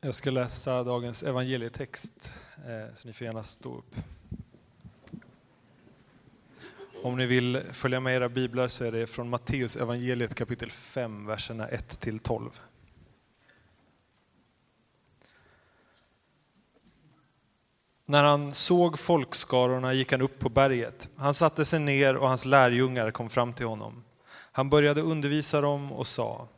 Jag ska läsa dagens evangelietext, eh, så ni får gärna stå upp. Om ni vill följa med era biblar så är det från Matteus evangeliet kapitel 5, verserna 1 12. När han såg folkskarorna gick han upp på berget. Han satte sig ner och hans lärjungar kom fram till honom. Han började undervisa dem och sa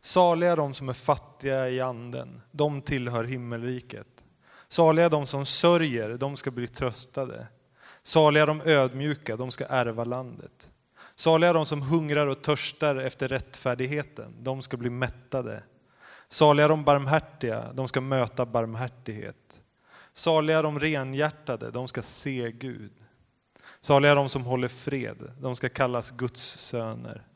Saliga de som är fattiga i anden, de tillhör himmelriket. Saliga de som sörjer, de ska bli tröstade. Saliga de ödmjuka, de ska ärva landet. Saliga de som hungrar och törstar efter rättfärdigheten, de ska bli mättade. Saliga de barmhärtiga, de ska möta barmhärtighet. Saliga de renhjärtade, de ska se Gud. Saliga de som håller fred, de ska kallas Guds söner.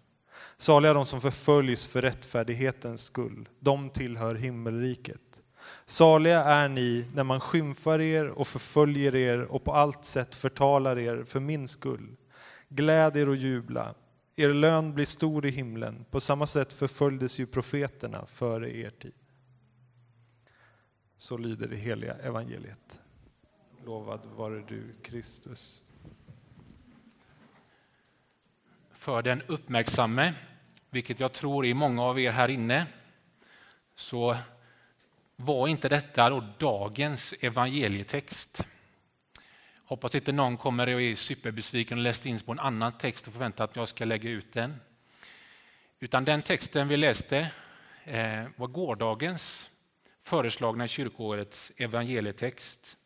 Saliga de som förföljs för rättfärdighetens skull, de tillhör himmelriket. Saliga är ni när man skymfar er och förföljer er och på allt sätt förtalar er för min skull. Gläd er och jubla. Er lön blir stor i himlen. På samma sätt förföljdes ju profeterna före er tid. Så lyder det heliga evangeliet. Lovad vare du, Kristus. För den uppmärksamme, vilket jag tror är många av er här inne, så var inte detta då dagens evangelietext. Hoppas inte någon kommer och är superbesviken och läst in på en annan text och förväntar att jag ska lägga ut den. Utan den texten vi läste eh, var gårdagens föreslagna kyrkoårets evangelietext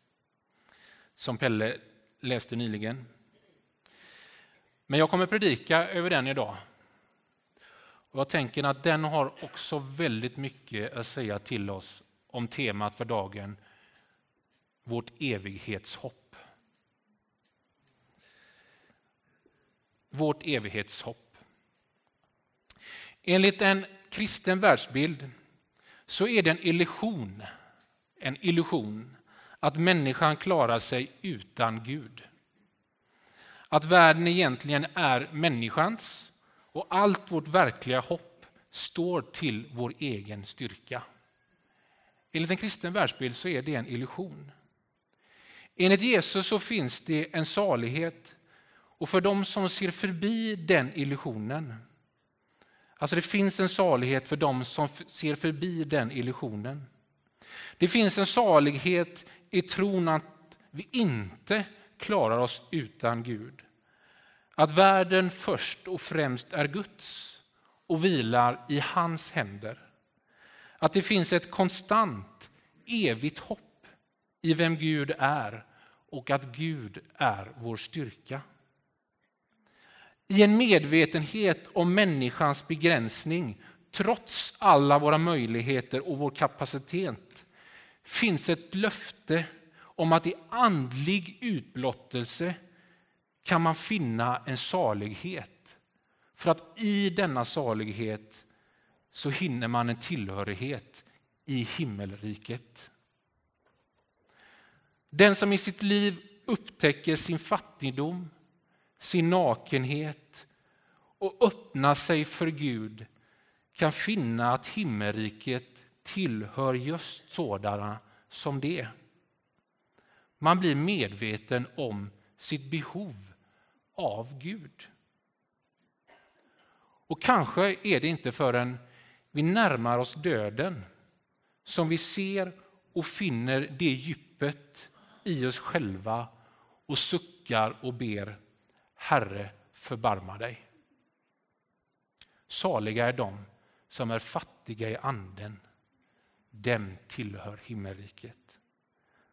som Pelle läste nyligen. Men jag kommer predika över den idag. Och jag tänker att den har också väldigt mycket att säga till oss om temat för dagen, vårt evighetshopp. Vårt evighetshopp. Enligt en kristen världsbild så är det en illusion, en illusion att människan klarar sig utan Gud. Att världen egentligen är människans och allt vårt verkliga hopp står till vår egen styrka. Enligt en kristen världsbild så är det en illusion. Enligt Jesus så finns det en salighet och för dem som ser förbi den illusionen Alltså det finns en salighet för dem som ser förbi den illusionen. Det finns en salighet i tron att vi inte klarar oss utan Gud. Att världen först och främst är Guds och vilar i hans händer. Att det finns ett konstant, evigt hopp i vem Gud är och att Gud är vår styrka. I en medvetenhet om människans begränsning, trots alla våra möjligheter och vår kapacitet, finns ett löfte om att i andlig utblottelse kan man finna en salighet. För att i denna salighet så hinner man en tillhörighet i himmelriket. Den som i sitt liv upptäcker sin fattigdom, sin nakenhet och öppnar sig för Gud kan finna att himmelriket tillhör just sådana som det. Man blir medveten om sitt behov av Gud. Och kanske är det inte förrän vi närmar oss döden som vi ser och finner det djupet i oss själva och suckar och ber Herre, förbarma dig. Saliga är de som är fattiga i anden. Dem tillhör himmelriket.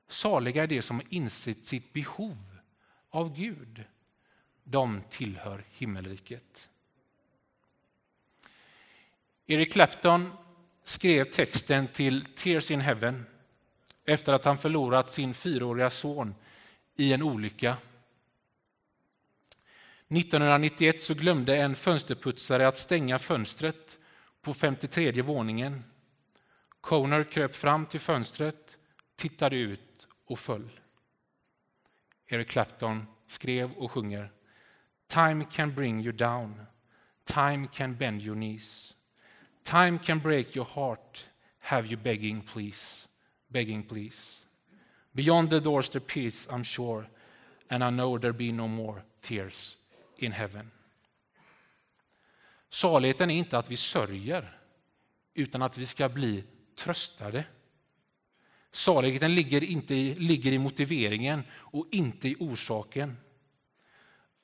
Saliga är de som har insett sitt behov av Gud. De tillhör himmelriket. Eric Clapton skrev texten till Tears in Heaven efter att han förlorat sin fyraåriga son i en olycka 1991 så glömde en fönsterputsare att stänga fönstret på 53 våningen. Coner kröp fram till fönstret, tittade ut och föll. Eric Clapton skrev och sjunger Time can bring you down. Time can bend your knees. Time can break your heart. have you begging please, begging please. Beyond the doors there peace, I'm sure, and I know there be no more tears in heaven. Saligheten är inte att vi sörjer, utan att vi ska bli tröstade. Saligheten ligger, inte i, ligger i motiveringen och inte i orsaken.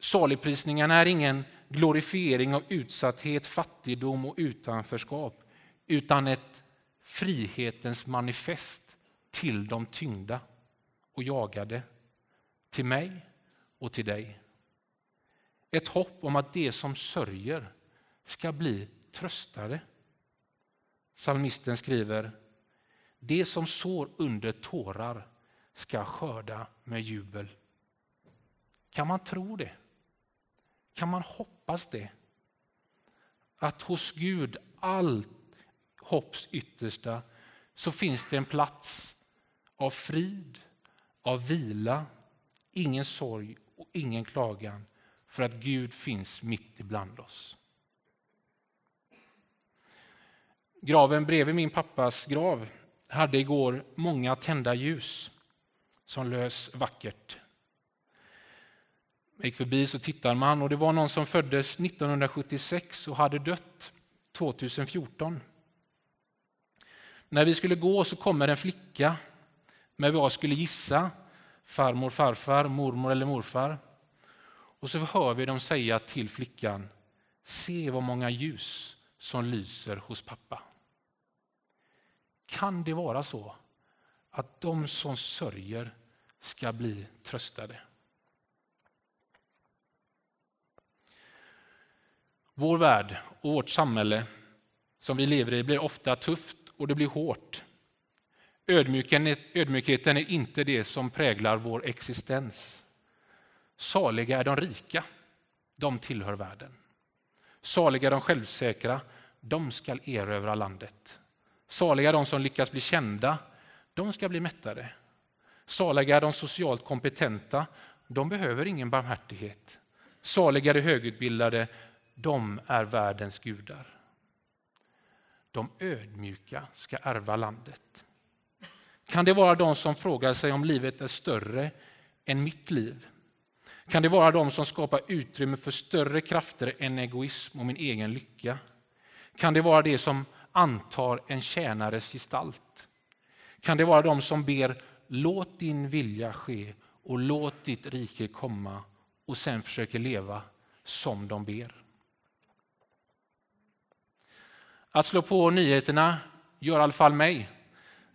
Saligprisningen är ingen glorifiering av utsatthet, fattigdom och utanförskap, utan ett frihetens manifest till de tyngda och jagade, till mig och till dig. Ett hopp om att det som sörjer ska bli tröstade. Salmisten skriver, det som sår under tårar ska skörda med jubel. Kan man tro det? Kan man hoppas det? Att hos Gud, allt hopps yttersta, så finns det en plats av frid, av vila, ingen sorg och ingen klagan för att Gud finns mitt ibland oss. Graven bredvid min pappas grav hade igår många tända ljus som lös vackert. Jag gick förbi så tittar man och det var någon som föddes 1976 och hade dött 2014. När vi skulle gå så kommer en flicka med vad jag skulle gissa farmor, farfar, mormor eller morfar. Och så hör vi dem säga till flickan, se vad många ljus som lyser hos pappa. Kan det vara så att de som sörjer ska bli tröstade? Vår värld och vårt samhälle som vi lever i blir ofta tufft och det blir hårt. Ödmjukheten är inte det som präglar vår existens. Saliga är de rika, de tillhör världen. Saliga är de självsäkra, de skall erövra landet. Saliga de som lyckas bli kända, de ska bli mättade. Saliga de socialt kompetenta, de behöver ingen barmhärtighet. Saliga de högutbildade, de är världens gudar. De ödmjuka ska ärva landet. Kan det vara de som frågar sig om livet är större än mitt liv? Kan det vara de som skapar utrymme för större krafter än egoism och min egen lycka? Kan det vara det som antar en tjänares gestalt? Kan det vara de som ber låt din vilja ske och låt ditt rike komma och sen försöker leva som de ber? Att slå på nyheterna gör i alla fall mig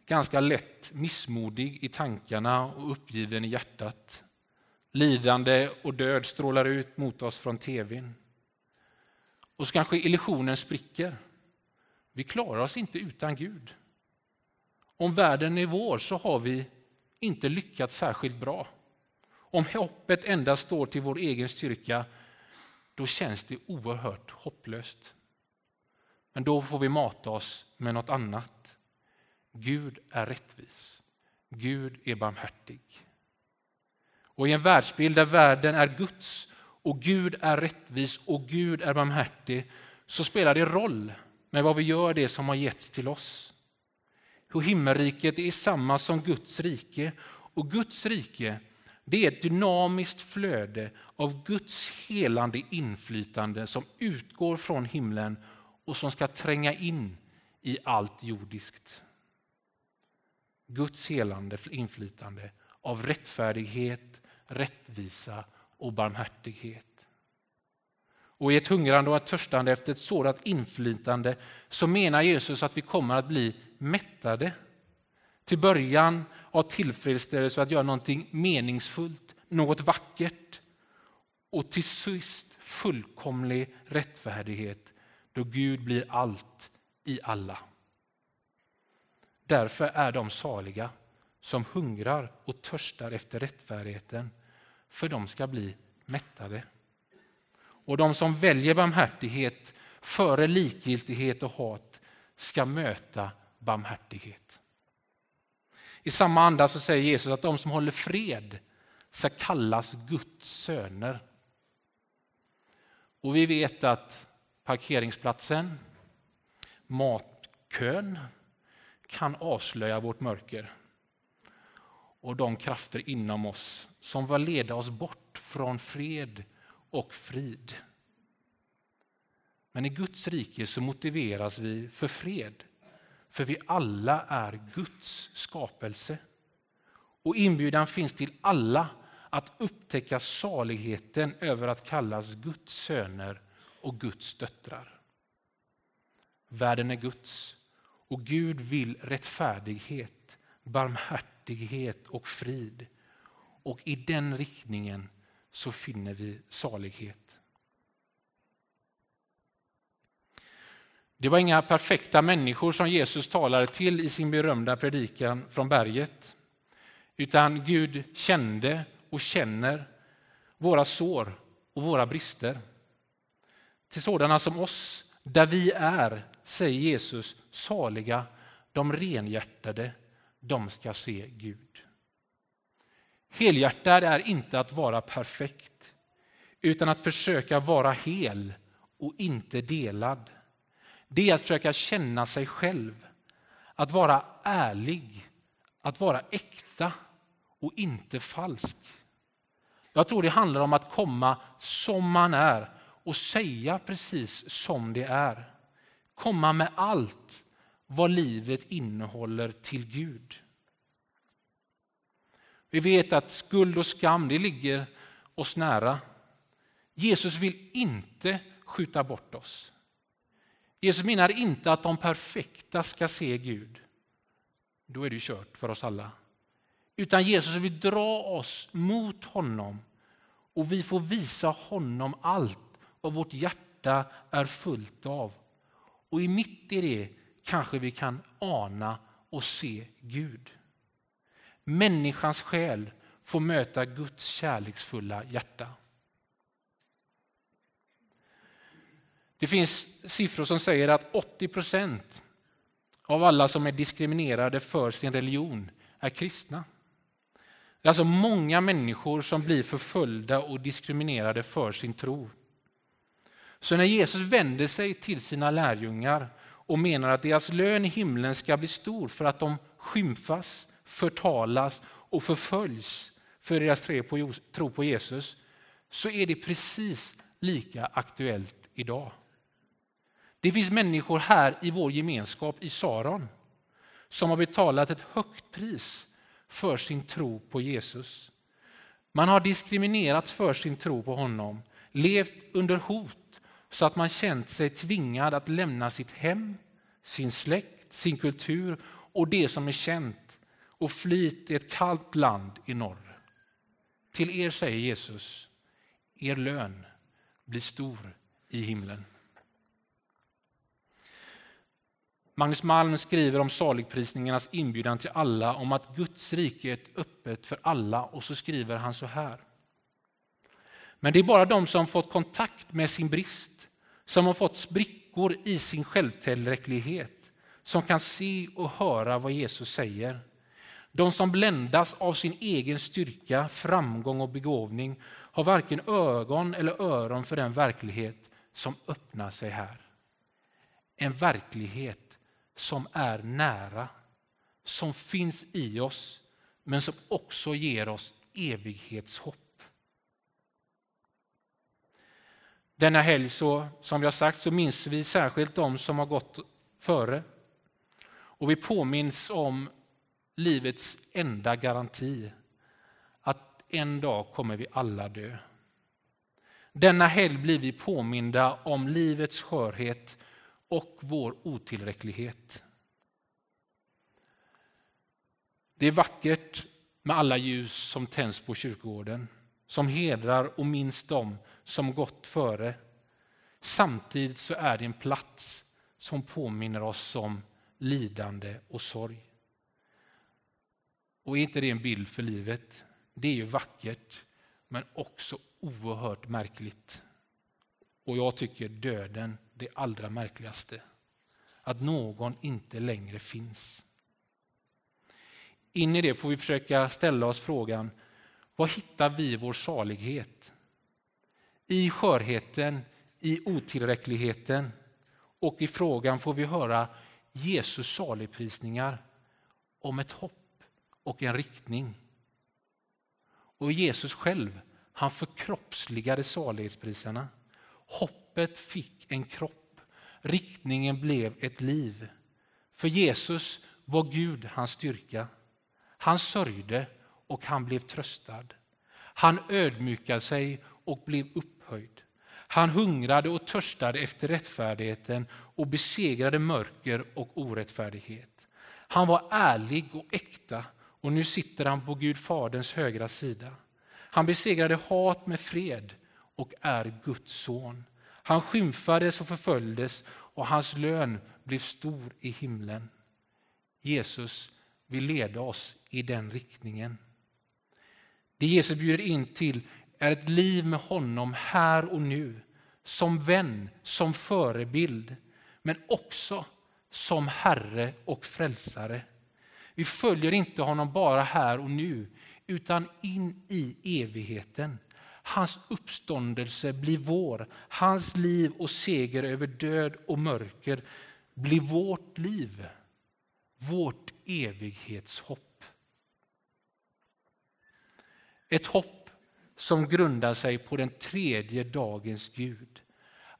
ganska lätt missmodig i tankarna och uppgiven i hjärtat. Lidande och död strålar ut mot oss från tvn. Och så kanske illusionen spricker. Vi klarar oss inte utan Gud. Om världen är vår så har vi inte lyckats särskilt bra. Om hoppet endast står till vår egen styrka, då känns det oerhört hopplöst. Men då får vi mata oss med något annat. Gud är rättvis. Gud är barmhärtig. Och i en världsbild där världen är Guds och Gud är rättvis och Gud är barmhärtig så spelar det roll med vad vi gör det som har getts till oss. Och himmelriket är samma som Guds rike och Guds rike det är ett dynamiskt flöde av Guds helande inflytande som utgår från himlen och som ska tränga in i allt jordiskt. Guds helande inflytande av rättfärdighet, rättvisa och barmhärtighet. Och i ett hungrande och ett törstande efter ett sådant inflytande så menar Jesus att vi kommer att bli mättade. Till början av tillfredsställelse att göra någonting meningsfullt, något vackert. Och till sist fullkomlig rättfärdighet då Gud blir allt i alla. Därför är de saliga som hungrar och törstar efter rättfärdigheten, för de ska bli mättade. Och de som väljer barmhärtighet före likgiltighet och hat ska möta barmhärtighet. I samma anda så säger Jesus att de som håller fred ska kallas Guds söner. Och vi vet att parkeringsplatsen, matkön, kan avslöja vårt mörker och de krafter inom oss som vill leda oss bort från fred och frid. Men i Guds rike så motiveras vi för fred, för vi alla är Guds skapelse. Och inbjudan finns till alla att upptäcka saligheten över att kallas Guds söner och Guds döttrar. Världen är Guds och Gud vill rättfärdighet, barmhärtighet och frid. Och i den riktningen så finner vi salighet. Det var inga perfekta människor som Jesus talade till i sin berömda predikan från berget. Utan Gud kände och känner våra sår och våra brister. Till sådana som oss, där vi är, säger Jesus, saliga, de renhjärtade, de ska se Gud. Helhjärtad är inte att vara perfekt, utan att försöka vara hel och inte delad. Det är att försöka känna sig själv, att vara ärlig, att vara äkta och inte falsk. Jag tror det handlar om att komma som man är och säga precis som det är. Komma med allt vad livet innehåller till Gud. Vi vet att skuld och skam det ligger oss nära. Jesus vill inte skjuta bort oss. Jesus menar inte att de perfekta ska se Gud. Då är det kört för oss alla. Utan Jesus vill dra oss mot honom och vi får visa honom allt vad vårt hjärta är fullt av. Och i mitt i det kanske vi kan ana och se Gud. Människans själ får möta Guds kärleksfulla hjärta. Det finns siffror som säger att 80 procent av alla som är diskriminerade för sin religion är kristna. Det är alltså många människor som blir förföljda och diskriminerade för sin tro. Så när Jesus vänder sig till sina lärjungar och menar att deras lön i himlen ska bli stor för att de skymfas, förtalas och förföljs för deras tro på Jesus, så är det precis lika aktuellt idag. Det finns människor här i vår gemenskap i Saron som har betalat ett högt pris för sin tro på Jesus. Man har diskriminerats för sin tro på honom, levt under hot så att man känt sig tvingad att lämna sitt hem, sin släkt, sin kultur och det som är känt och fly till ett kallt land i norr. Till er säger Jesus, er lön blir stor i himlen. Magnus Malm skriver om saligprisningarnas inbjudan till alla, om att Guds rike är öppet för alla och så skriver han så här. Men det är bara de som fått kontakt med sin brist, som har fått sprickor i sin självtillräcklighet, som kan se och höra vad Jesus säger. De som bländas av sin egen styrka, framgång och begåvning har varken ögon eller öron för den verklighet som öppnar sig här. En verklighet som är nära, som finns i oss, men som också ger oss evighetshopp. Denna helg, så, som jag sagt, så minns vi särskilt de som har gått före. Och vi påminns om livets enda garanti, att en dag kommer vi alla dö. Denna helg blir vi påminda om livets skörhet och vår otillräcklighet. Det är vackert med alla ljus som tänds på kyrkogården, som hedrar och minns dem som gått före. Samtidigt så är det en plats som påminner oss om lidande och sorg. Och är inte det en bild för livet? Det är ju vackert, men också oerhört märkligt. Och jag tycker döden det allra märkligaste. Att någon inte längre finns. In i det får vi försöka ställa oss frågan, var hittar vi vår salighet? I skörheten, i otillräckligheten och i frågan får vi höra Jesus saligprisningar om ett hopp och en riktning. Och Jesus själv, han förkroppsligade salighetspriserna. Hoppet fick en kropp, riktningen blev ett liv. För Jesus var Gud hans styrka. Han sörjde och han blev tröstad. Han ödmjukade sig och blev upphöjd. Han hungrade och törstade efter rättfärdigheten och besegrade mörker och orättfärdighet. Han var ärlig och äkta och nu sitter han på Gud Faderns högra sida. Han besegrade hat med fred och är Guds son. Han skymfades och förföljdes och hans lön blev stor i himlen. Jesus vill leda oss i den riktningen. Det Jesus bjuder in till är ett liv med honom här och nu. Som vän, som förebild, men också som Herre och frälsare. Vi följer inte honom bara här och nu, utan in i evigheten. Hans uppståndelse blir vår, hans liv och seger över död och mörker blir vårt liv, vårt evighetshopp. Ett hopp som grundar sig på den tredje dagens Gud.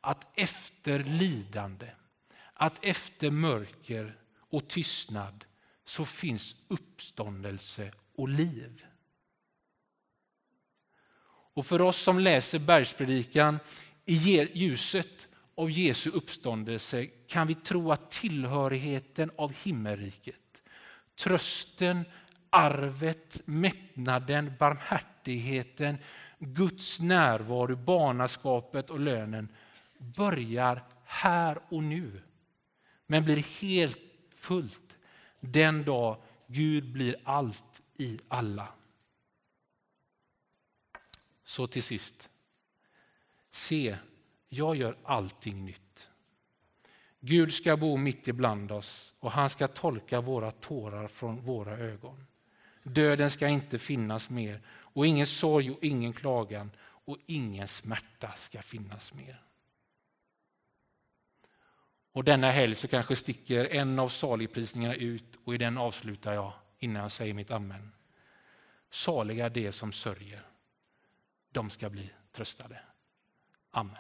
Att efter lidande, att efter mörker och tystnad så finns uppståndelse och liv. Och för oss som läser bergspredikan i ljuset av Jesu uppståndelse kan vi tro att tillhörigheten av himmelriket, trösten, arvet, mättnaden, barmhärtigheten, Guds närvaro, barnaskapet och lönen börjar här och nu. Men blir helt fullt den dag Gud blir allt i alla. Så till sist. Se, jag gör allting nytt. Gud ska bo mitt ibland oss och han ska tolka våra tårar från våra ögon. Döden ska inte finnas mer och ingen sorg och ingen klagan och ingen smärta ska finnas mer. Och denna helg så kanske sticker en av saligprisningarna ut och i den avslutar jag innan jag säger mitt amen. Saliga de som sörjer, de ska bli tröstade. Amen.